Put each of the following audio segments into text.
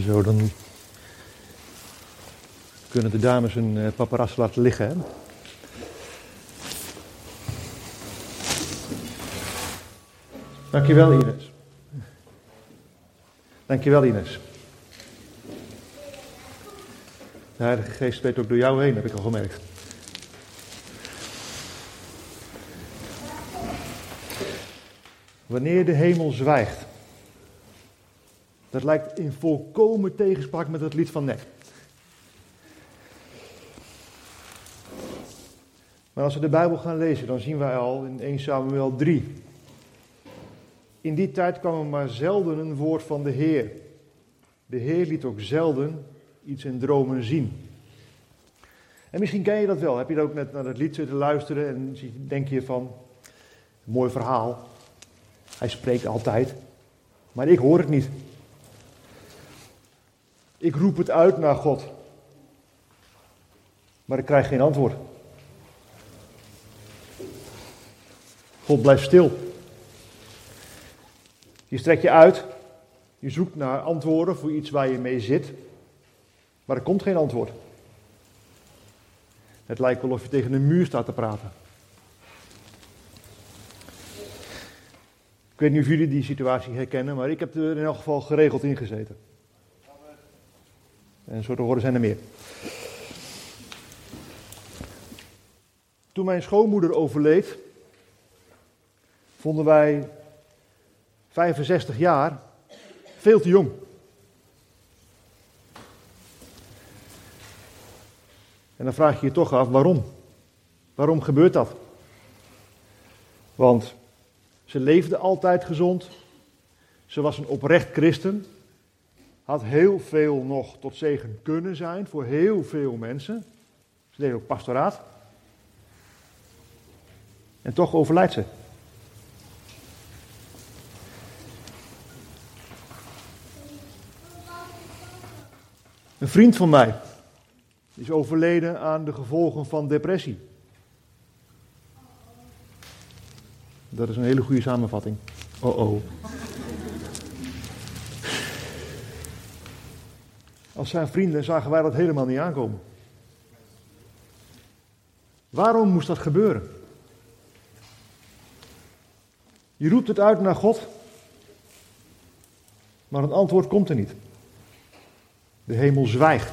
Zo, dan kunnen de dames hun uh, paparazzi laten liggen. Hè? Dankjewel Ines. Dankjewel Ines. De Heilige Geest weet ook door jou heen, heb ik al gemerkt. Wanneer de hemel zwijgt. Dat lijkt in volkomen tegenspraak met het lied van Nek. Maar als we de Bijbel gaan lezen, dan zien wij al in 1 Samuel 3. In die tijd kwam er maar zelden een woord van de Heer. De Heer liet ook zelden iets in dromen zien. En misschien ken je dat wel. Heb je ook net naar het lied zitten luisteren en denk je van, mooi verhaal. Hij spreekt altijd, maar ik hoor het niet. Ik roep het uit naar God, maar ik krijg geen antwoord. God blijft stil. Je strekt je uit, je zoekt naar antwoorden voor iets waar je mee zit, maar er komt geen antwoord. Het lijkt wel of je tegen een muur staat te praten. Ik weet niet of jullie die situatie herkennen, maar ik heb er in elk geval geregeld in gezeten. En zo te horen zijn er meer. Toen mijn schoonmoeder overleed, vonden wij 65 jaar veel te jong. En dan vraag je je toch af waarom. Waarom gebeurt dat? Want ze leefde altijd gezond. Ze was een oprecht christen. Had heel veel nog tot zegen kunnen zijn voor heel veel mensen. Ze deed ook pastoraat. En toch overlijdt ze. Een vriend van mij is overleden aan de gevolgen van depressie. Dat is een hele goede samenvatting. Oh oh. Als zijn vrienden zagen wij dat helemaal niet aankomen. Waarom moest dat gebeuren? Je roept het uit naar God, maar een antwoord komt er niet. De hemel zwijgt.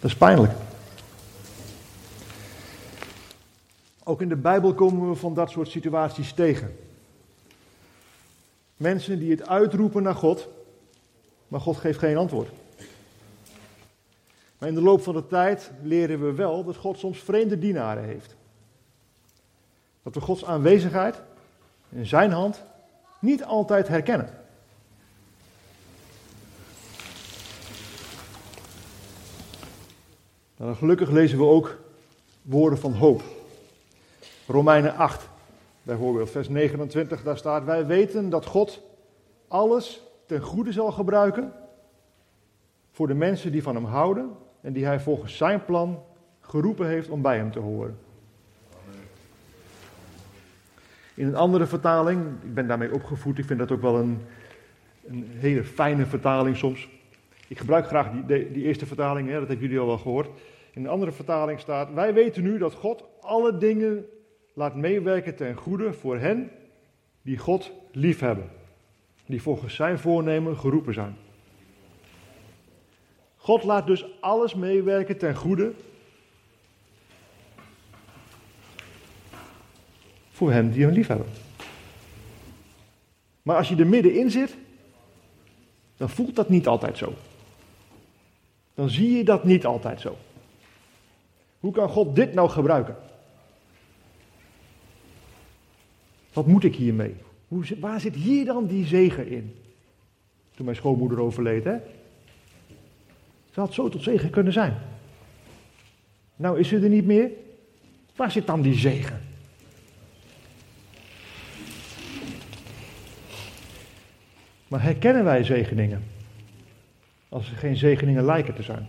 Dat is pijnlijk. Ook in de Bijbel komen we van dat soort situaties tegen. Mensen die het uitroepen naar God, maar God geeft geen antwoord. Maar in de loop van de tijd leren we wel dat God soms vreemde dienaren heeft. Dat we Gods aanwezigheid in zijn hand niet altijd herkennen. Nou, gelukkig lezen we ook woorden van hoop. Romeinen 8, bijvoorbeeld, vers 29, daar staat: Wij weten dat God alles ten goede zal gebruiken voor de mensen die van Hem houden en die Hij volgens Zijn plan geroepen heeft om bij Hem te horen. In een andere vertaling, ik ben daarmee opgevoed, ik vind dat ook wel een, een hele fijne vertaling soms. Ik gebruik graag die, die eerste vertaling, hè, dat hebben jullie al wel gehoord. In een andere vertaling staat: Wij weten nu dat God alle dingen laat meewerken ten goede voor hen die God liefhebben, die volgens zijn voornemen geroepen zijn. God laat dus alles meewerken ten goede voor hen die hem liefhebben. Maar als je er middenin zit, dan voelt dat niet altijd zo. Dan zie je dat niet altijd zo. Hoe kan God dit nou gebruiken? Wat moet ik hiermee? Hoe, waar zit hier dan die zegen in? Toen mijn schoonmoeder overleed, hè? Ze had zo tot zegen kunnen zijn. Nou is ze er niet meer. Waar zit dan die zegen? Maar herkennen wij zegeningen? Als er geen zegeningen lijken te zijn.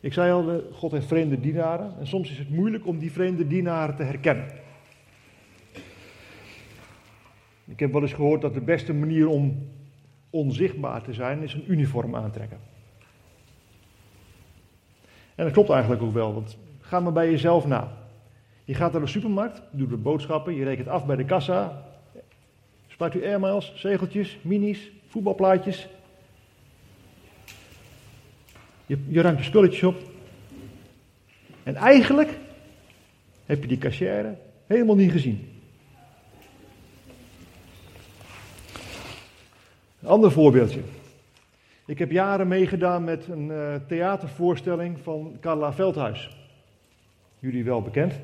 Ik zei al, God heeft vreemde dienaren. En soms is het moeilijk om die vreemde dienaren te herkennen. Ik heb wel eens gehoord dat de beste manier om onzichtbaar te zijn is een uniform aantrekken. En dat klopt eigenlijk ook wel, want ga maar bij jezelf na. Je gaat naar de supermarkt, doet de boodschappen, je rekent af bij de kassa. Spaart u airmiles, zegeltjes, minis, voetbalplaatjes. Je, je ruimt je spulletjes op. En eigenlijk heb je die cashier helemaal niet gezien. Een ander voorbeeldje. Ik heb jaren meegedaan met een uh, theatervoorstelling van Carla Veldhuis. Jullie wel bekend.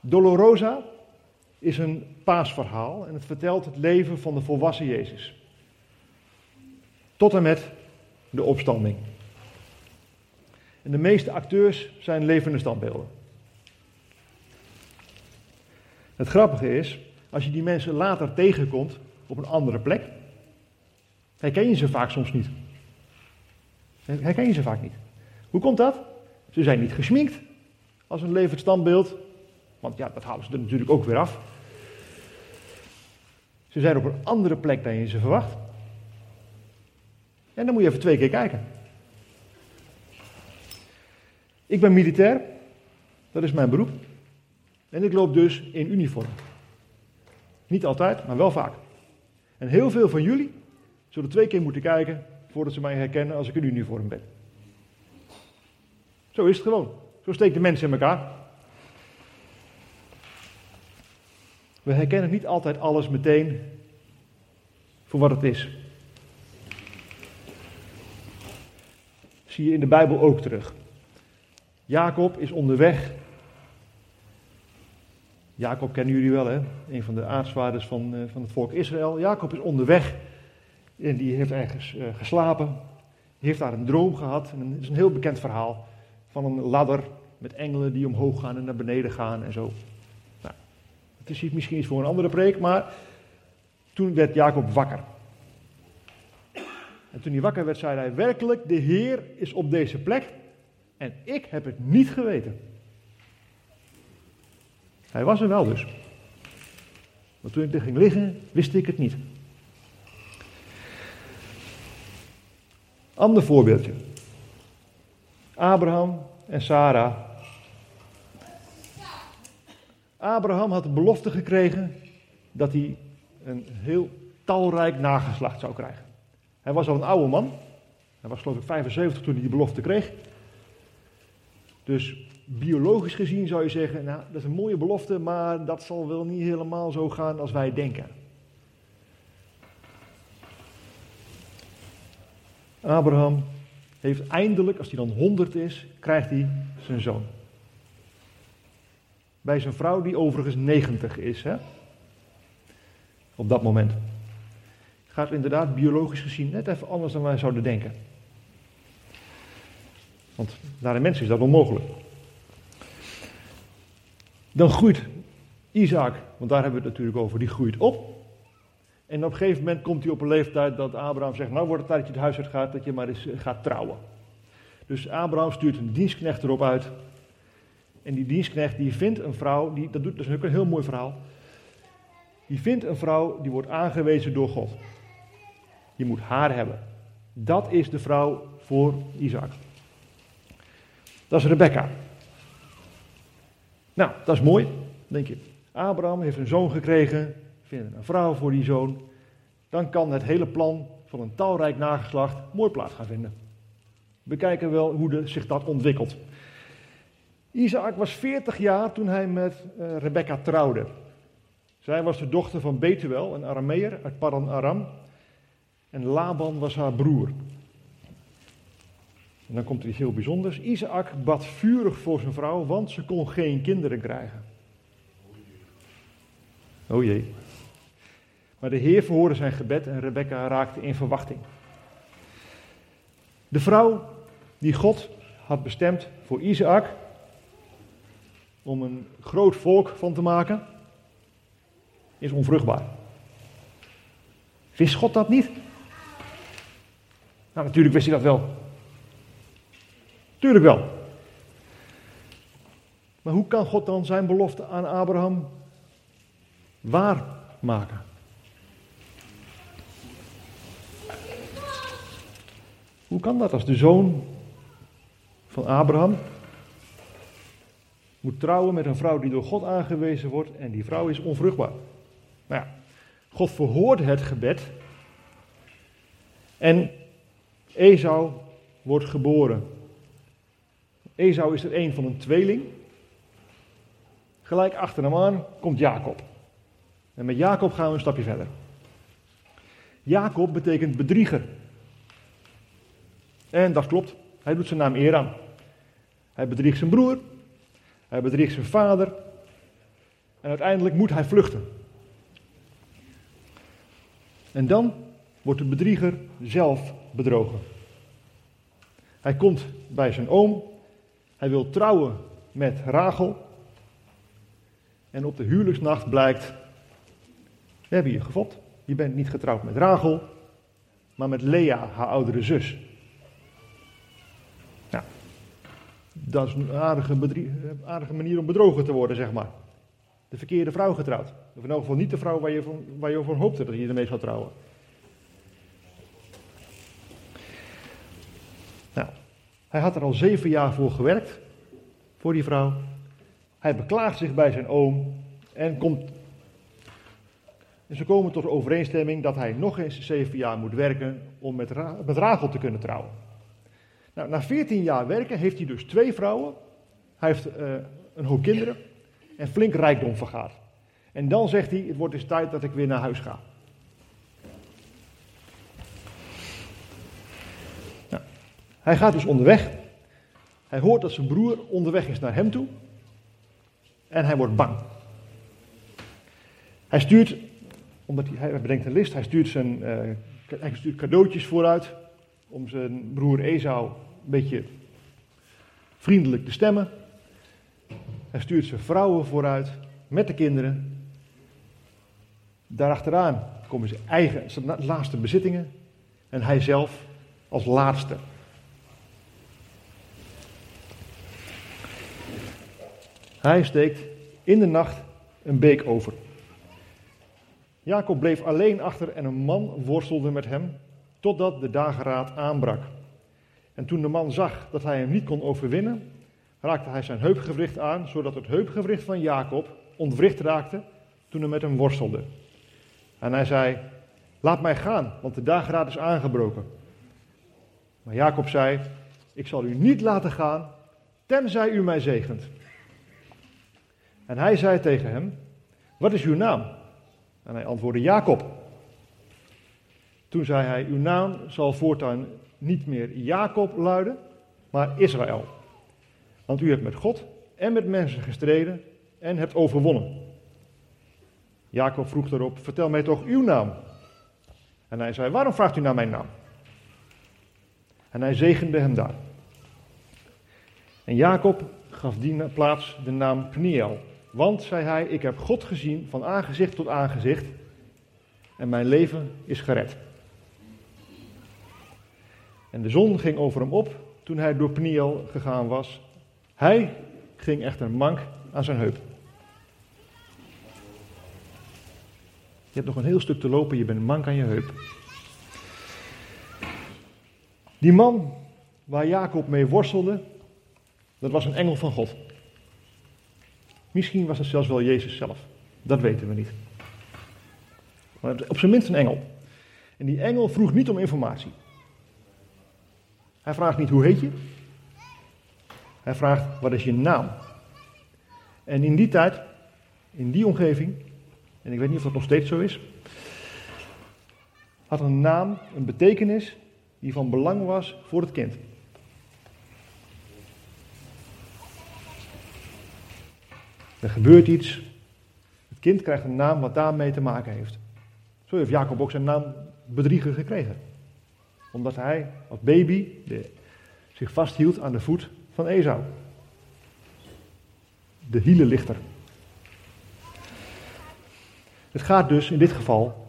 Dolorosa is een paasverhaal en het vertelt het leven van de volwassen Jezus. Tot en met de opstanding. En de meeste acteurs zijn levende standbeelden. Het grappige is, als je die mensen later tegenkomt op een andere plek, herken je ze vaak soms niet. Herken je ze vaak niet. Hoe komt dat? Ze zijn niet gesminkt als een levend standbeeld, want ja, dat halen ze er natuurlijk ook weer af. Ze zijn op een andere plek dan je ze verwacht. En dan moet je even twee keer kijken. Ik ben militair, dat is mijn beroep. En ik loop dus in uniform. Niet altijd, maar wel vaak. En heel veel van jullie zullen twee keer moeten kijken voordat ze mij herkennen als ik in uniform ben. Zo is het gewoon. Zo steekt de mens in elkaar. We herkennen niet altijd alles meteen voor wat het is. Zie je in de Bijbel ook terug. Jacob is onderweg. Jacob kennen jullie wel, hè? Een van de aartsvaders van, uh, van het volk Israël. Jacob is onderweg en die heeft ergens uh, geslapen. Die heeft daar een droom gehad. En het is een heel bekend verhaal van een ladder met engelen die omhoog gaan en naar beneden gaan en zo. Nou, het is misschien iets voor een andere preek, maar toen werd Jacob wakker. En toen hij wakker werd, zei hij: Werkelijk, de Heer is op deze plek en ik heb het niet geweten. Hij was er wel dus. Maar toen ik er ging liggen, wist ik het niet. Ander voorbeeldje. Abraham en Sarah. Abraham had de belofte gekregen dat hij een heel talrijk nageslacht zou krijgen. Hij was al een oude man. Hij was geloof ik 75 toen hij die belofte kreeg. Dus biologisch gezien zou je zeggen, nou, dat is een mooie belofte, maar dat zal wel niet helemaal zo gaan als wij denken. Abraham heeft eindelijk, als hij dan 100 is, krijgt hij zijn zoon. Bij zijn vrouw, die overigens 90 is, hè? op dat moment. Gaat inderdaad biologisch gezien net even anders dan wij zouden denken. Want naar een mens is dat onmogelijk. Dan groeit Isaac, want daar hebben we het natuurlijk over, die groeit op. En op een gegeven moment komt hij op een leeftijd dat Abraham zegt, nou wordt het tijd dat je het huis uit gaat, dat je maar eens eh, gaat trouwen. Dus Abraham stuurt een dienstknecht erop uit. En die dienstknecht die vindt een vrouw, die, dat, doet, dat is ook een heel mooi verhaal. Die vindt een vrouw die wordt aangewezen door God. Je moet haar hebben. Dat is de vrouw voor Isaac. Dat is Rebecca. Nou, dat is mooi, denk je. Abraham heeft een zoon gekregen, vindt een vrouw voor die zoon. Dan kan het hele plan van een talrijk nageslacht mooi plaats gaan vinden. We kijken wel hoe de, zich dat ontwikkelt. Isaac was 40 jaar toen hij met uh, Rebecca trouwde. Zij was de dochter van Betuel, een Arameer uit Paran Aram. En Laban was haar broer. En dan komt er iets heel bijzonders. Isaac bad vurig voor zijn vrouw, want ze kon geen kinderen krijgen. Oh jee. Maar de Heer verhoorde zijn gebed en Rebecca raakte in verwachting. De vrouw die God had bestemd voor Isaac om een groot volk van te maken, is onvruchtbaar. Wist God dat niet? Nou, natuurlijk wist hij dat wel. Tuurlijk wel. Maar hoe kan God dan zijn belofte aan Abraham waar maken? Hoe kan dat als de zoon van Abraham moet trouwen met een vrouw die door God aangewezen wordt en die vrouw is onvruchtbaar? Nou ja, God verhoort het gebed en Esau wordt geboren. Esau is er een van een tweeling. Gelijk achter hem aan komt Jacob. En met Jacob gaan we een stapje verder. Jacob betekent bedrieger. En dat klopt, hij doet zijn naam eer aan. Hij bedriegt zijn broer, hij bedriegt zijn vader en uiteindelijk moet hij vluchten. En dan wordt de bedrieger zelf bedrogen. Hij komt bij zijn oom, hij wil trouwen met Rachel. En op de huwelijksnacht blijkt, we hebben je gefopt. Je bent niet getrouwd met Rachel, maar met Lea, haar oudere zus. Nou, dat is een aardige, manier om bedrogen te worden, zeg maar. De verkeerde vrouw getrouwd. Of in elk geval niet de vrouw waar je, van, waar je over hoopte dat je ermee zou trouwen. Hij had er al zeven jaar voor gewerkt, voor die vrouw. Hij beklaagt zich bij zijn oom en komt en ze komen tot overeenstemming dat hij nog eens zeven jaar moet werken om met, Ra te kunnen trouwen. Nou, na veertien jaar werken heeft hij dus twee vrouwen. Hij heeft uh, een hoop kinderen en flink rijkdom vergaard. En dan zegt hij, het wordt eens tijd dat ik weer naar huis ga. Hij gaat dus onderweg. Hij hoort dat zijn broer onderweg is naar hem toe. En hij wordt bang. Hij stuurt omdat hij, hij bedenkt een list, hij stuurt, zijn, uh, hij stuurt cadeautjes vooruit om zijn broer Esau een beetje vriendelijk te stemmen. Hij stuurt zijn vrouwen vooruit met de kinderen. Daarachteraan komen zijn eigen, zijn laatste bezittingen. En hij zelf als laatste. Hij steekt in de nacht een beek over. Jacob bleef alleen achter en een man worstelde met hem, totdat de dageraad aanbrak. En toen de man zag dat hij hem niet kon overwinnen, raakte hij zijn heupgewricht aan, zodat het heupgewricht van Jacob ontwricht raakte toen hij met hem worstelde. En hij zei, laat mij gaan, want de dageraad is aangebroken. Maar Jacob zei, ik zal u niet laten gaan, tenzij u mij zegent. En hij zei tegen hem, wat is uw naam? En hij antwoordde Jacob. Toen zei hij, uw naam zal voortaan niet meer Jacob luiden, maar Israël. Want u hebt met God en met mensen gestreden en hebt overwonnen. Jacob vroeg daarop, vertel mij toch uw naam. En hij zei, waarom vraagt u naar mijn naam? En hij zegende hem daar. En Jacob gaf die plaats de naam Pniel, want, zei hij, ik heb God gezien van aangezicht tot aangezicht en mijn leven is gered. En de zon ging over hem op toen hij door Pniel gegaan was. Hij ging echter mank aan zijn heup. Je hebt nog een heel stuk te lopen, je bent mank aan je heup. Die man waar Jacob mee worstelde, dat was een engel van God. Misschien was het zelfs wel Jezus zelf. Dat weten we niet. Maar op zijn minst een engel. En die engel vroeg niet om informatie. Hij vraagt niet hoe heet je. Hij vraagt wat is je naam. En in die tijd, in die omgeving, en ik weet niet of dat nog steeds zo is, had een naam een betekenis die van belang was voor het kind. Er gebeurt iets. Het kind krijgt een naam wat daarmee te maken heeft. Zo heeft Jacob ook zijn naam bedrieger gekregen. Omdat hij als baby de, zich vasthield aan de voet van Esau. De hielenlichter. Het gaat dus in dit geval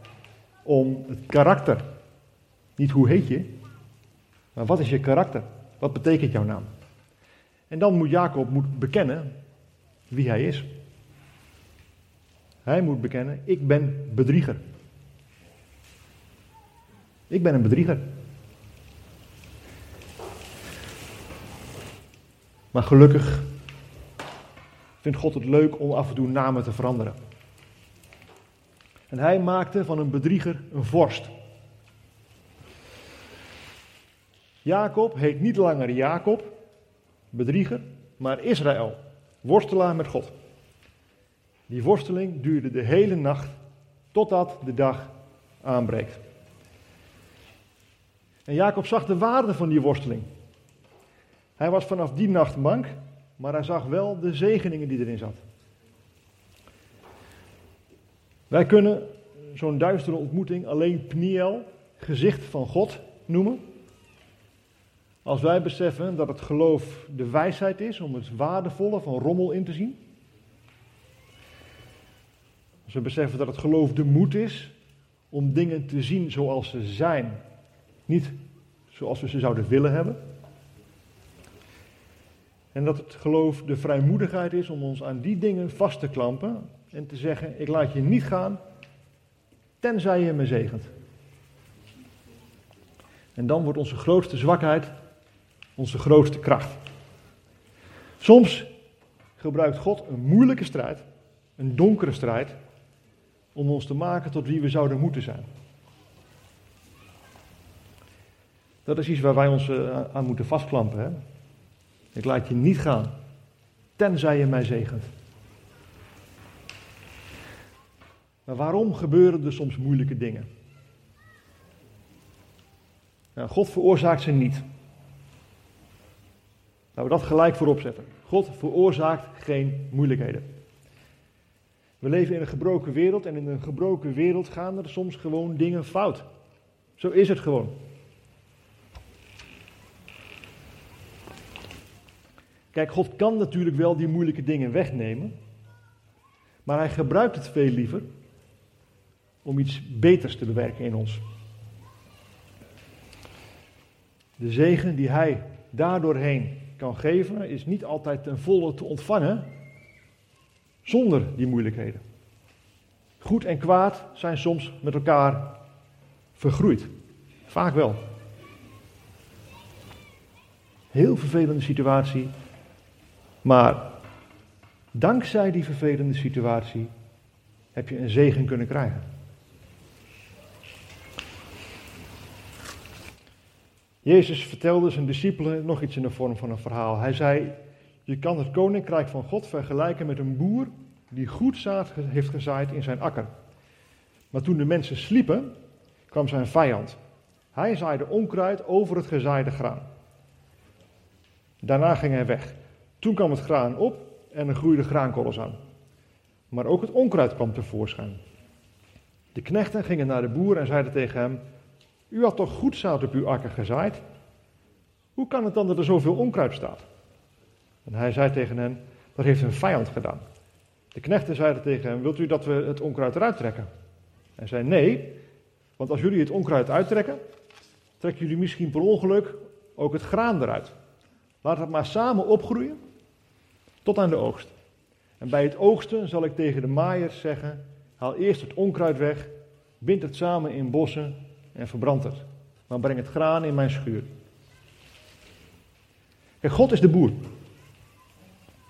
om het karakter. Niet hoe heet je, maar wat is je karakter? Wat betekent jouw naam? En dan moet Jacob moet bekennen wie hij is. Hij moet bekennen, ik ben bedrieger. Ik ben een bedrieger. Maar gelukkig vindt God het leuk om af en toe namen te veranderen. En hij maakte van een bedrieger een vorst. Jacob heet niet langer Jacob, bedrieger, maar Israël, worstelaar met God. Die worsteling duurde de hele nacht totdat de dag aanbreekt. En Jacob zag de waarde van die worsteling. Hij was vanaf die nacht mank, maar hij zag wel de zegeningen die erin zat. Wij kunnen zo'n duistere ontmoeting alleen Pniel, gezicht van God, noemen. Als wij beseffen dat het geloof de wijsheid is om het waardevolle van rommel in te zien. Als we beseffen dat het geloof de moed is om dingen te zien zoals ze zijn, niet zoals we ze zouden willen hebben. En dat het geloof de vrijmoedigheid is om ons aan die dingen vast te klampen en te zeggen: Ik laat je niet gaan, tenzij je me zegent. En dan wordt onze grootste zwakheid onze grootste kracht. Soms gebruikt God een moeilijke strijd, een donkere strijd, om ons te maken tot wie we zouden moeten zijn. Dat is iets waar wij ons eh, aan moeten vastklampen. Hè? Ik laat je niet gaan, tenzij je mij zegent. Maar waarom gebeuren er soms moeilijke dingen? Nou, God veroorzaakt ze niet. Laten we dat gelijk voorop zetten. God veroorzaakt geen moeilijkheden. We leven in een gebroken wereld en in een gebroken wereld gaan er soms gewoon dingen fout. Zo is het gewoon. Kijk, God kan natuurlijk wel die moeilijke dingen wegnemen, maar hij gebruikt het veel liever om iets beters te bewerken in ons. De zegen die hij daardoorheen kan geven, is niet altijd ten volle te ontvangen zonder die moeilijkheden. Goed en kwaad zijn soms met elkaar vergroeid. Vaak wel. Heel vervelende situatie. Maar dankzij die vervelende situatie heb je een zegen kunnen krijgen. Jezus vertelde zijn discipelen nog iets in de vorm van een verhaal. Hij zei: Je kan het koninkrijk van God vergelijken met een boer die goed zaad heeft gezaaid in zijn akker. Maar toen de mensen sliepen, kwam zijn vijand. Hij zaaide onkruid over het gezaaide graan. Daarna ging hij weg. Toen kwam het graan op en er groeiden graankorrels aan. Maar ook het onkruid kwam tevoorschijn. De knechten gingen naar de boer en zeiden tegen hem: u had toch goed zout op uw akker gezaaid? Hoe kan het dan dat er zoveel onkruid staat? En hij zei tegen hen, dat heeft een vijand gedaan. De knechten zeiden tegen hem, wilt u dat we het onkruid eruit trekken? Hij zei, nee, want als jullie het onkruid uittrekken, trekken jullie misschien per ongeluk ook het graan eruit. Laat het maar samen opgroeien tot aan de oogst. En bij het oogsten zal ik tegen de maaiers zeggen, haal eerst het onkruid weg, bind het samen in bossen en verbrand het. Maar breng het graan in mijn schuur. Kijk, God is de boer.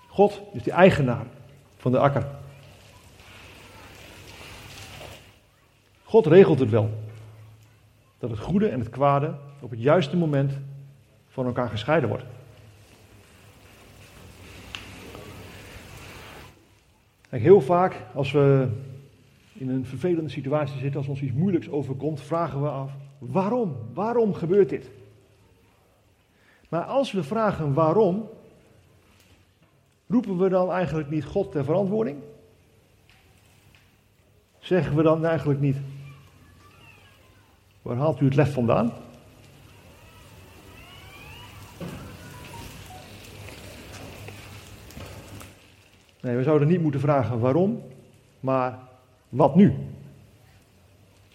God is de eigenaar van de akker. God regelt het wel. Dat het goede en het kwade op het juiste moment van elkaar gescheiden wordt. Heel vaak als we in een vervelende situatie zitten, als ons iets moeilijks overkomt, vragen we af: waarom? Waarom gebeurt dit? Maar als we vragen waarom, roepen we dan eigenlijk niet God ter verantwoording? Zeggen we dan eigenlijk niet: waar haalt u het lef vandaan? Nee, we zouden niet moeten vragen waarom, maar wat nu?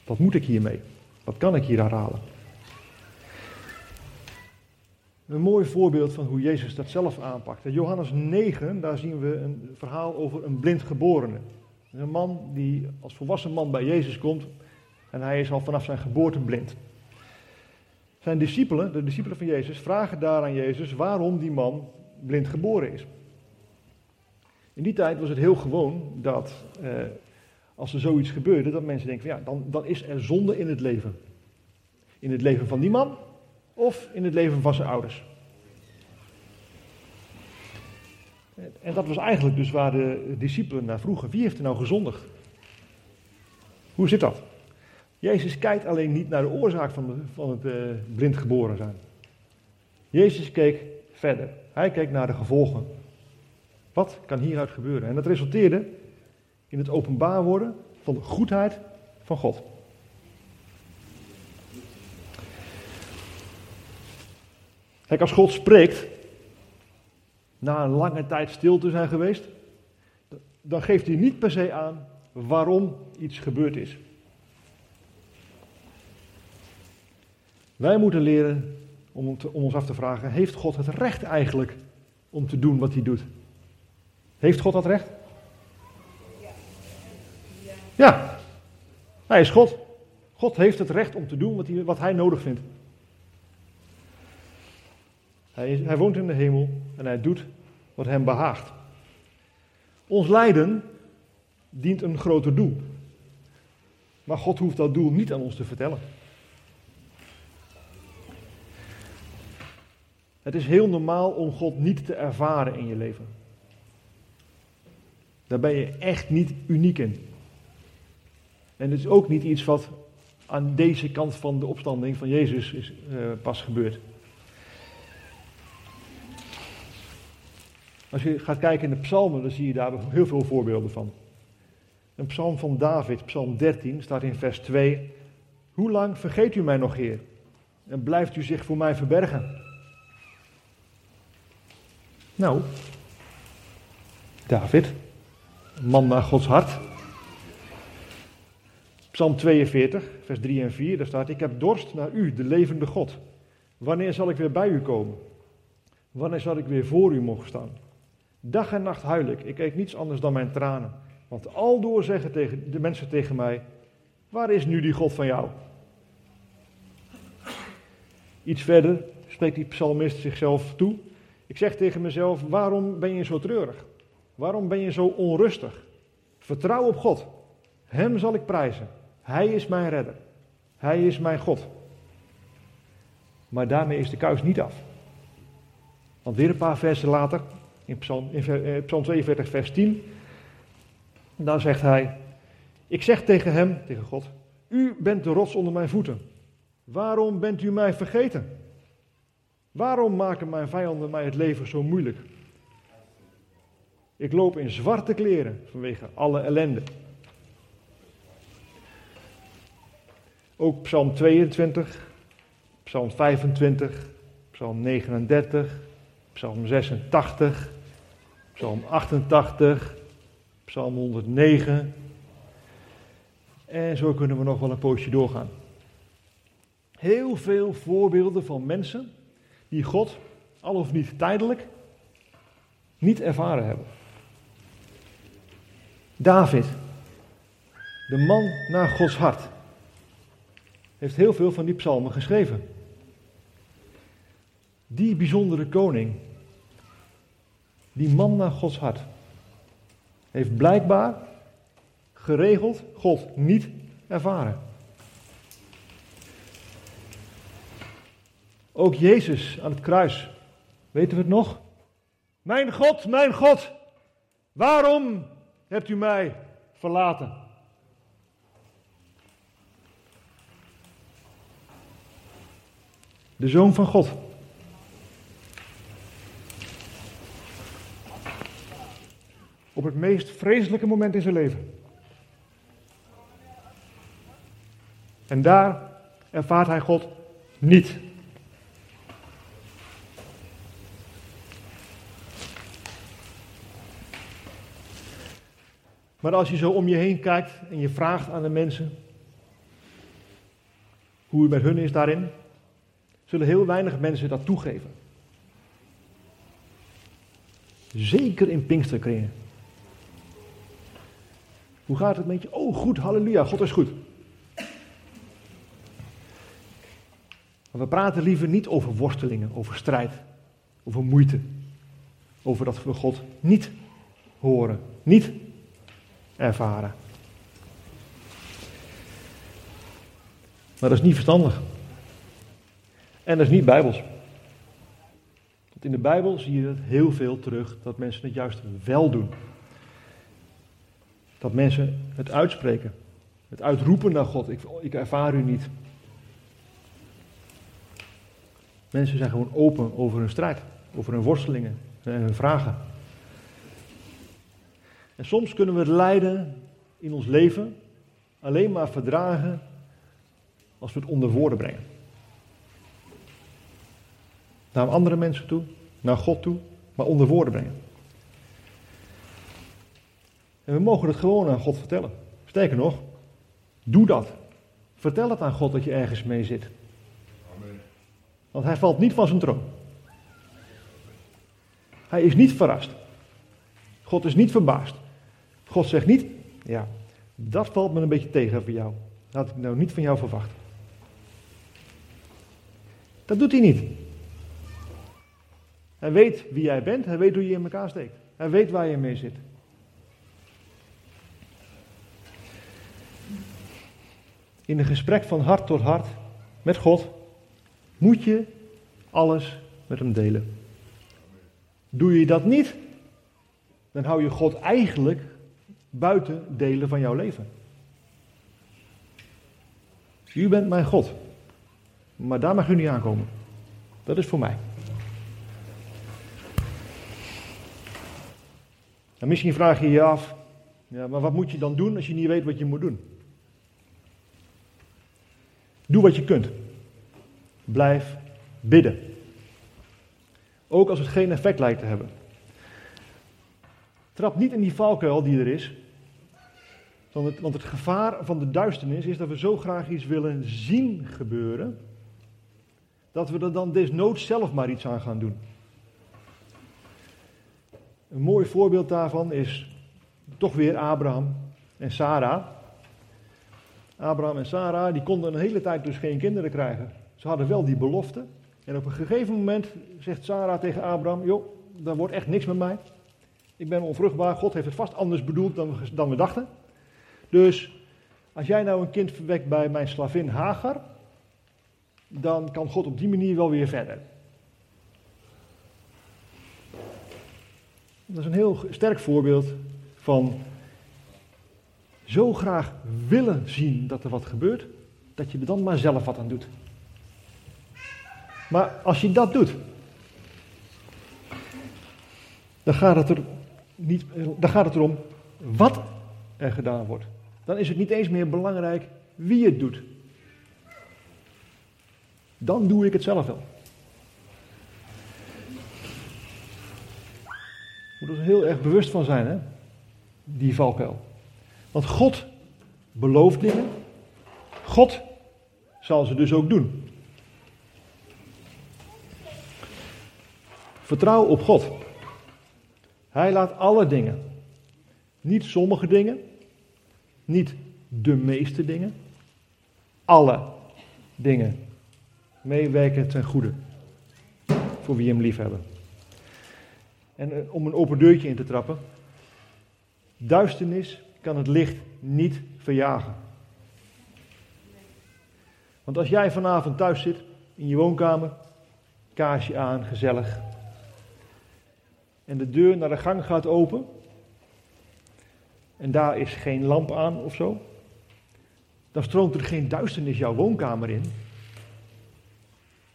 Wat moet ik hiermee? Wat kan ik hier halen? Een mooi voorbeeld van hoe Jezus dat zelf aanpakt. In Johannes 9, daar zien we een verhaal over een blindgeborene. Een man die als volwassen man bij Jezus komt en hij is al vanaf zijn geboorte blind. Zijn discipelen, de discipelen van Jezus, vragen daar aan Jezus waarom die man blind geboren is. In die tijd was het heel gewoon dat eh, als er zoiets gebeurde, dat mensen denken ja, dan, dan is er zonde in het leven. In het leven van die man of in het leven van zijn ouders. En dat was eigenlijk dus waar de discipelen naar vroegen. Wie heeft er nou gezondigd? Hoe zit dat? Jezus kijkt alleen niet naar de oorzaak van, van het uh, blind geboren zijn. Jezus keek verder. Hij keek naar de gevolgen. Wat kan hieruit gebeuren? En dat resulteerde in het openbaar worden van de goedheid van God. Kijk, als God spreekt, na een lange tijd stil te zijn geweest, dan geeft hij niet per se aan waarom iets gebeurd is. Wij moeten leren om, om ons af te vragen: heeft God het recht eigenlijk om te doen wat hij doet? Heeft God dat recht? Ja, hij is God. God heeft het recht om te doen wat hij, wat hij nodig vindt. Hij, hij woont in de hemel en hij doet wat hem behaagt. Ons lijden dient een groter doel. Maar God hoeft dat doel niet aan ons te vertellen. Het is heel normaal om God niet te ervaren in je leven. Daar ben je echt niet uniek in. En het is ook niet iets wat aan deze kant van de opstanding van Jezus is, uh, pas gebeurd. Als je gaat kijken in de psalmen, dan zie je daar heel veel voorbeelden van. Een psalm van David, psalm 13, staat in vers 2. Hoe lang vergeet u mij nog, Heer? En blijft u zich voor mij verbergen? Nou, David, man naar Gods hart. Psalm 42, vers 3 en 4, daar staat: Ik heb dorst naar u, de levende God. Wanneer zal ik weer bij u komen? Wanneer zal ik weer voor u mogen staan? Dag en nacht huil ik. Ik eet niets anders dan mijn tranen. Want aldoor zeggen tegen, de mensen tegen mij: Waar is nu die God van jou? Iets verder spreekt die psalmist zichzelf toe. Ik zeg tegen mezelf: Waarom ben je zo treurig? Waarom ben je zo onrustig? Vertrouw op God. Hem zal ik prijzen. Hij is mijn redder. Hij is mijn God. Maar daarmee is de kuis niet af. Want weer een paar versen later in Psalm, in eh, Psalm 42, vers 10. Daar zegt hij: Ik zeg tegen hem, tegen God: U bent de rots onder mijn voeten. Waarom bent u mij vergeten? Waarom maken mijn vijanden mij het leven zo moeilijk? Ik loop in zwarte kleren vanwege alle ellende. Ook Psalm 22, Psalm 25, Psalm 39, Psalm 86, Psalm 88, Psalm 109. En zo kunnen we nog wel een poosje doorgaan. Heel veel voorbeelden van mensen die God, al of niet tijdelijk, niet ervaren hebben. David, de man naar Gods hart, heeft heel veel van die psalmen geschreven. Die bijzondere koning die man naar Gods hart heeft blijkbaar geregeld God niet ervaren. Ook Jezus aan het kruis, weten we het nog? Mijn God, mijn God, waarom hebt u mij verlaten? De zoon van God op het meest vreselijke moment in zijn leven. En daar ervaart hij God niet. Maar als je zo om je heen kijkt en je vraagt aan de mensen hoe het met hun is daarin, zullen heel weinig mensen dat toegeven. Zeker in Pinksterkringen. Hoe gaat het met je? Oh, goed, halleluja, God is goed. We praten liever niet over worstelingen, over strijd, over moeite. over dat we God niet horen, niet ervaren. Maar dat is niet verstandig. En dat is niet bijbels. Want in de Bijbel zie je het heel veel terug dat mensen het juist wel doen. Dat mensen het uitspreken. Het uitroepen naar God. Ik, ik ervaar u niet. Mensen zijn gewoon open over hun strijd, over hun worstelingen en hun vragen. En soms kunnen we het lijden in ons leven alleen maar verdragen als we het onder woorden brengen. Naar andere mensen toe, naar God toe, maar onder woorden brengen. En we mogen het gewoon aan God vertellen. Sterker nog, doe dat. Vertel het aan God dat je ergens mee zit. Amen. Want hij valt niet van zijn troon. Hij is niet verrast. God is niet verbaasd. God zegt niet, ja, dat valt me een beetje tegen voor jou. Dat had ik nou niet van jou verwacht. Dat doet hij niet. Hij weet wie jij bent, hij weet hoe je in elkaar steekt. Hij weet waar je mee zit. In een gesprek van hart tot hart met God moet je alles met hem delen. Doe je dat niet, dan hou je God eigenlijk buiten delen van jouw leven. U bent mijn God. Maar daar mag u niet aankomen. Dat is voor mij. En misschien vraag je je af, ja, maar wat moet je dan doen als je niet weet wat je moet doen? Doe wat je kunt. Blijf bidden. Ook als het geen effect lijkt te hebben. Trap niet in die valkuil die er is. Want het, want het gevaar van de duisternis is dat we zo graag iets willen zien gebeuren. Dat we er dan desnoods zelf maar iets aan gaan doen. Een mooi voorbeeld daarvan is toch weer Abraham en Sarah. Abraham en Sarah die konden een hele tijd dus geen kinderen krijgen. Ze hadden wel die belofte. En op een gegeven moment zegt Sarah tegen Abraham: Joh, dat wordt echt niks met mij. Ik ben onvruchtbaar. God heeft het vast anders bedoeld dan we, dan we dachten. Dus als jij nou een kind verwekt bij mijn slavin Hagar, dan kan God op die manier wel weer verder. Dat is een heel sterk voorbeeld van zo graag willen zien dat er wat gebeurt, dat je er dan maar zelf wat aan doet. Maar als je dat doet, dan gaat het, er niet, dan gaat het erom wat er gedaan wordt. Dan is het niet eens meer belangrijk wie het doet. Dan doe ik het zelf wel. Je moet er heel erg bewust van zijn, hè? die valkuil. Want God belooft dingen. God zal ze dus ook doen. Vertrouw op God. Hij laat alle dingen. Niet sommige dingen. Niet de meeste dingen. Alle dingen meewerken ten goede. Voor wie hem lief hebben. En eh, om een open deurtje in te trappen. Duisternis kan het licht niet verjagen. Want als jij vanavond thuis zit, in je woonkamer, kaarsje aan, gezellig. En de deur naar de gang gaat open. En daar is geen lamp aan of zo. Dan stroomt er geen duisternis jouw woonkamer in.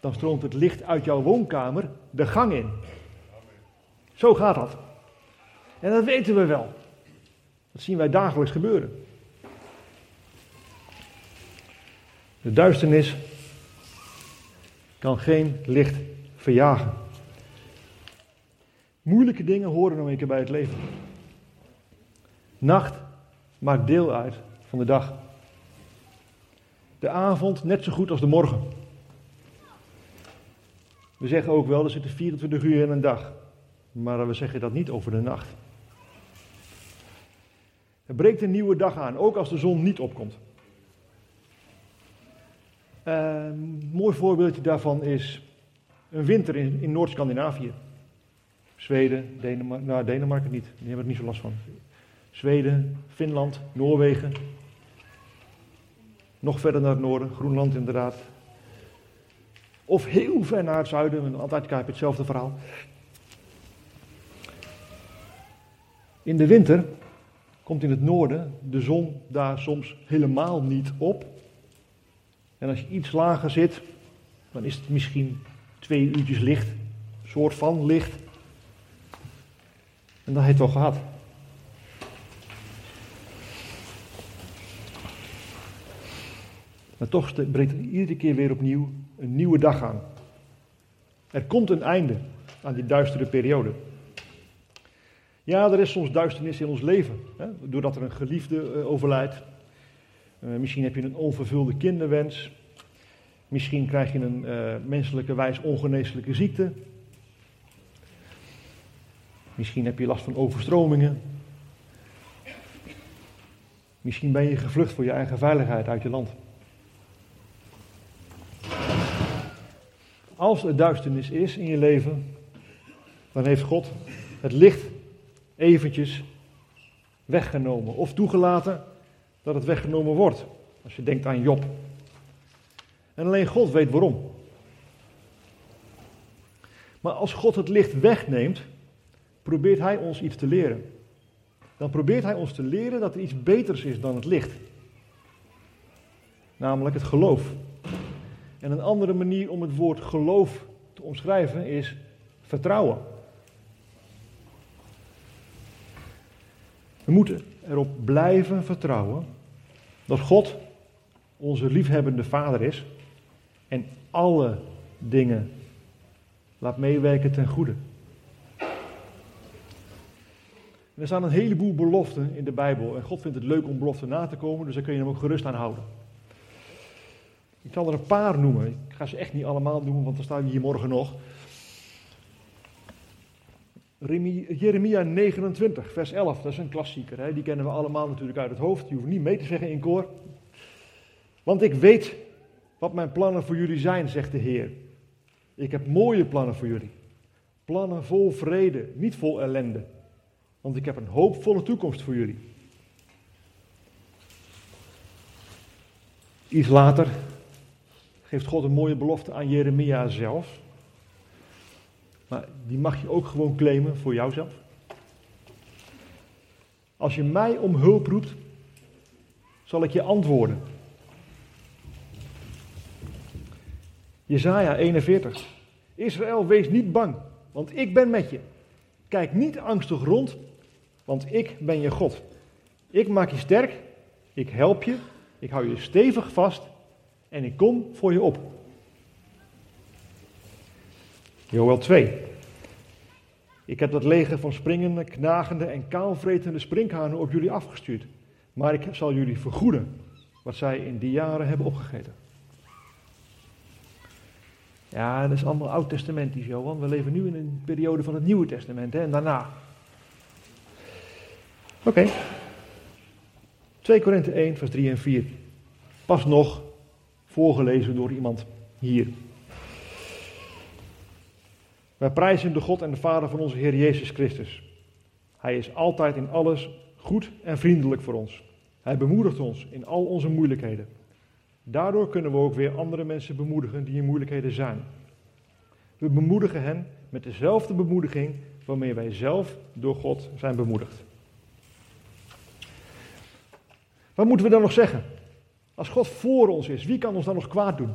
Dan stroomt het licht uit jouw woonkamer de gang in. Zo gaat dat. En dat weten we wel. Dat zien wij dagelijks gebeuren. De duisternis kan geen licht verjagen. Moeilijke dingen horen nog een keer bij het leven. Nacht maakt deel uit van de dag. De avond net zo goed als de morgen. We zeggen ook wel, er zitten 24 uur in een dag. Maar we zeggen dat niet over de nacht. Er breekt een nieuwe dag aan, ook als de zon niet opkomt. Een mooi voorbeeldje daarvan is een winter in, in Noord-Scandinavië. Zweden, Denemarken, nou Denemarken niet, die hebben er niet zo last van. Zweden, Finland, Noorwegen. Nog verder naar het noorden, Groenland inderdaad. Of heel ver naar het zuiden, in Antarctica heb je hetzelfde verhaal. In de winter komt in het noorden de zon daar soms helemaal niet op. En als je iets lager zit, dan is het misschien twee uurtjes licht, een soort van licht. En dat heeft wel gehad. Maar toch breekt er iedere keer weer opnieuw een nieuwe dag aan. Er komt een einde aan die duistere periode. Ja, er is soms duisternis in ons leven, hè, doordat er een geliefde uh, overlijdt. Uh, misschien heb je een onvervulde kinderwens. Misschien krijg je een uh, menselijke wijs ongeneeslijke ziekte. Misschien heb je last van overstromingen. Misschien ben je gevlucht voor je eigen veiligheid uit je land. Als er duisternis is in je leven, dan heeft God het licht eventjes weggenomen. Of toegelaten dat het weggenomen wordt. Als je denkt aan Job. En alleen God weet waarom. Maar als God het licht wegneemt, probeert Hij ons iets te leren. Dan probeert Hij ons te leren dat er iets beters is dan het licht. Namelijk het geloof. En een andere manier om het woord geloof te omschrijven is vertrouwen. We moeten erop blijven vertrouwen dat God onze liefhebbende Vader is en alle dingen laat meewerken ten goede. er staan een heleboel beloften in de Bijbel en God vindt het leuk om beloften na te komen, dus daar kun je hem ook gerust aan houden. Ik zal er een paar noemen. Ik ga ze echt niet allemaal noemen, want dan staan we hier morgen nog. Jeremia 29, vers 11, dat is een klassieker. Hè? Die kennen we allemaal natuurlijk uit het hoofd. Je hoeft niet mee te zeggen in koor. Want ik weet wat mijn plannen voor jullie zijn, zegt de Heer. Ik heb mooie plannen voor jullie. Plannen vol vrede, niet vol ellende. Want ik heb een hoopvolle toekomst voor jullie. Iets later geeft God een mooie belofte aan Jeremia zelf. Maar die mag je ook gewoon claimen voor jouzelf. Als je mij om hulp roept, zal ik je antwoorden. Jezaja 41. Israël, wees niet bang, want ik ben met je. Kijk niet angstig rond, want ik ben je God. Ik maak je sterk, ik help je, ik hou je stevig vast en ik kom voor je op. Joel 2. Ik heb dat leger van springende, knagende en kaalvretende sprinkhanen op jullie afgestuurd. Maar ik zal jullie vergoeden wat zij in die jaren hebben opgegeten. Ja, dat is allemaal oud-testamentisch, Johan. We leven nu in een periode van het Nieuwe Testament hè, en daarna. Oké. Okay. 2 Korinthe 1, vers 3 en 4. Pas nog voorgelezen door iemand hier. Wij prijzen de God en de Vader van onze Heer Jezus Christus. Hij is altijd in alles goed en vriendelijk voor ons. Hij bemoedigt ons in al onze moeilijkheden. Daardoor kunnen we ook weer andere mensen bemoedigen die in moeilijkheden zijn. We bemoedigen hen met dezelfde bemoediging waarmee wij zelf door God zijn bemoedigd. Wat moeten we dan nog zeggen? Als God voor ons is, wie kan ons dan nog kwaad doen?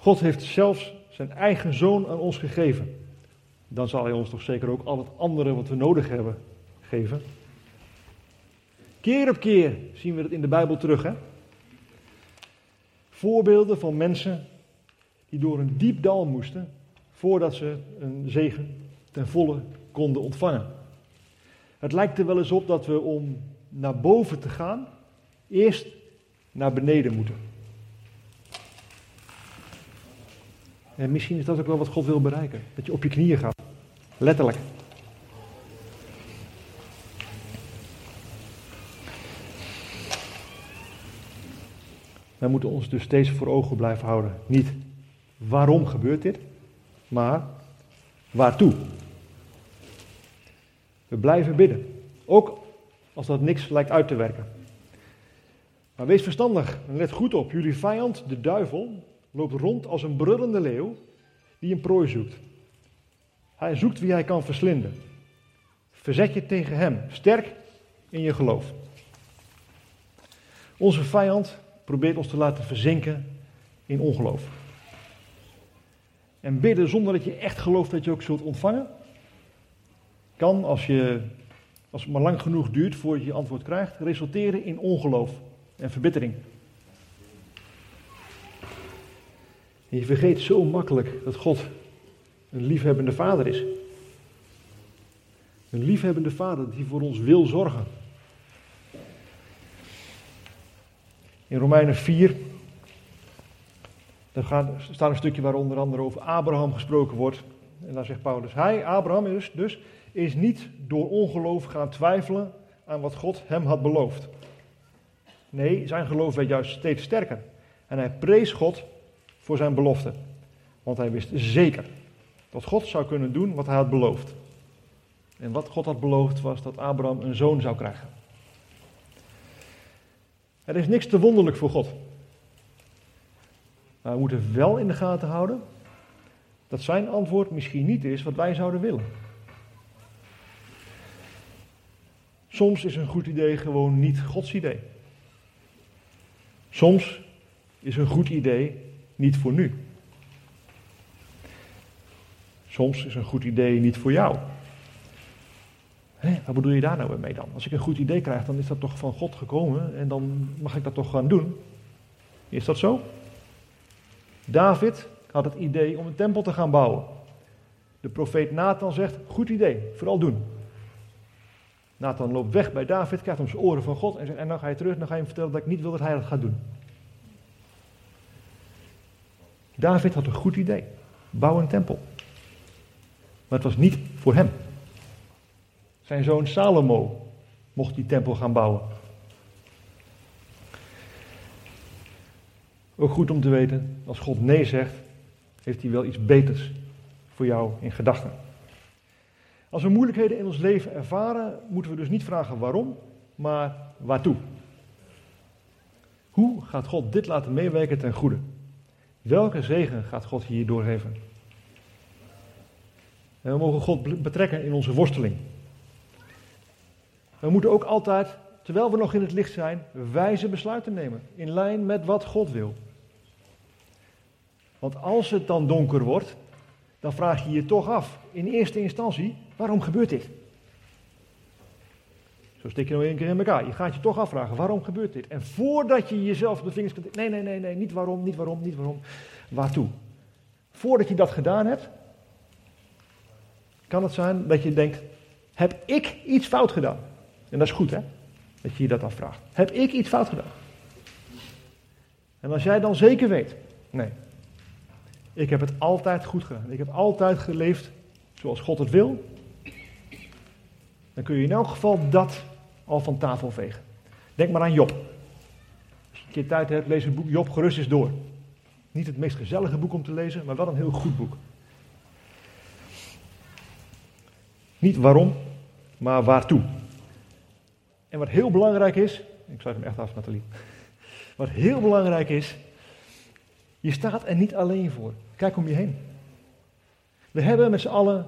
God heeft zelfs zijn eigen zoon aan ons gegeven. Dan zal hij ons toch zeker ook al het andere wat we nodig hebben geven. Keer op keer zien we het in de Bijbel terug. Hè? Voorbeelden van mensen die door een diep dal moesten voordat ze een zegen ten volle konden ontvangen. Het lijkt er wel eens op dat we om naar boven te gaan, eerst naar beneden moeten. En misschien is dat ook wel wat God wil bereiken. Dat je op je knieën gaat. Letterlijk. Wij moeten ons dus steeds voor ogen blijven houden. Niet waarom gebeurt dit, Maar waartoe? We blijven bidden. Ook als dat niks lijkt uit te werken. Maar wees verstandig en let goed op. Jullie vijand, de duivel, loopt rond als een brullende leeuw die een prooi zoekt. Hij zoekt wie hij kan verslinden. Verzet je tegen hem, sterk in je geloof. Onze vijand probeert ons te laten verzinken in ongeloof. En bidden zonder dat je echt gelooft dat je ook zult ontvangen, kan, als, je, als het maar lang genoeg duurt voordat je antwoord krijgt, resulteren in ongeloof en verbittering. En je vergeet zo makkelijk dat God een liefhebbende vader is. Een liefhebbende vader die voor ons wil zorgen. In Romeinen 4 daar gaat, staat een stukje waar onder andere over Abraham gesproken wordt. En daar zegt Paulus, hij, Abraham is dus, is niet door ongeloof gaan twijfelen aan wat God hem had beloofd. Nee, zijn geloof werd juist steeds sterker. En hij prees God voor zijn belofte. Want hij wist zeker dat God zou kunnen doen wat hij had beloofd. En wat God had beloofd was dat Abraham een zoon zou krijgen. Er is niks te wonderlijk voor God. Maar we moeten wel in de gaten houden dat zijn antwoord misschien niet is wat wij zouden willen. Soms is een goed idee gewoon niet Gods idee. Soms is een goed idee niet voor nu. Soms is een goed idee niet voor jou. Hé, wat bedoel je daar nou mee dan? Als ik een goed idee krijg, dan is dat toch van God gekomen en dan mag ik dat toch gaan doen. Is dat zo? David had het idee om een tempel te gaan bouwen. De profeet Nathan zegt, goed idee, vooral doen. Nathan loopt weg bij David, krijgt om zijn oren van God en zegt, en dan ga je terug dan ga je hem vertellen dat ik niet wil dat hij dat gaat doen. David had een goed idee, bouw een tempel. Maar het was niet voor hem. Zijn zoon Salomo mocht die tempel gaan bouwen. Ook goed om te weten, als God nee zegt, heeft hij wel iets beters voor jou in gedachten. Als we moeilijkheden in ons leven ervaren, moeten we dus niet vragen waarom, maar waartoe. Hoe gaat God dit laten meewerken ten goede? Welke zegen gaat God hier doorgeven? En we mogen God betrekken in onze worsteling. We moeten ook altijd, terwijl we nog in het licht zijn, wijze besluiten nemen. In lijn met wat God wil. Want als het dan donker wordt, dan vraag je je toch af, in eerste instantie, waarom gebeurt dit? Zo stik je nou één keer in elkaar. Je gaat je toch afvragen, waarom gebeurt dit? En voordat je jezelf de vingers kunt... Nee, nee, nee, nee, niet waarom, niet waarom, niet waarom. Waartoe? Voordat je dat gedaan hebt, kan het zijn dat je denkt, heb ik iets fout gedaan? En dat is goed, hè? Dat je je dat afvraagt. Heb ik iets fout gedaan? En als jij dan zeker weet, nee, ik heb het altijd goed gedaan. Ik heb altijd geleefd zoals God het wil. Dan kun je in elk geval dat al van tafel vegen. Denk maar aan Job. Als je een keer tijd hebt, lees het boek Job gerust eens door. Niet het meest gezellige boek om te lezen, maar wel een heel goed boek. Niet waarom, maar waartoe. En wat heel belangrijk is, ik sluit hem echt af, Nathalie. Wat heel belangrijk is, je staat er niet alleen voor. Kijk om je heen. We hebben met z'n allen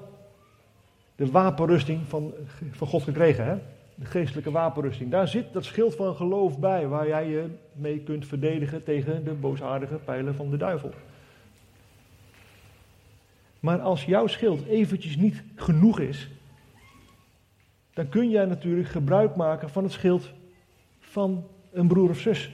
de wapenrusting van, van God gekregen. Hè? De geestelijke wapenrusting. Daar zit dat schild van geloof bij, waar jij je mee kunt verdedigen tegen de boosaardige pijlen van de duivel. Maar als jouw schild eventjes niet genoeg is, dan kun jij natuurlijk gebruik maken van het schild van een broer of zus.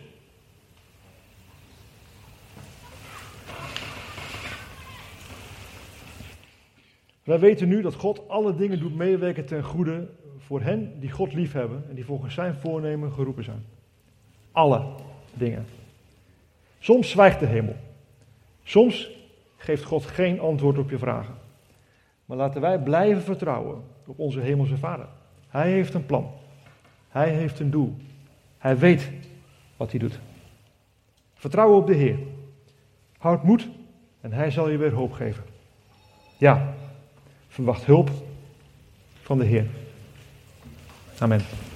Wij weten nu dat God alle dingen doet meewerken ten goede voor hen die God liefhebben en die volgens zijn voornemen geroepen zijn. Alle dingen. Soms zwijgt de hemel. Soms geeft God geen antwoord op je vragen. Maar laten wij blijven vertrouwen op onze hemelse Vader. Hij heeft een plan. Hij heeft een doel. Hij weet wat hij doet. Vertrouw op de Heer. Houd moed en hij zal je weer hoop geven. ja, verwacht hulp van de Heer. Amen.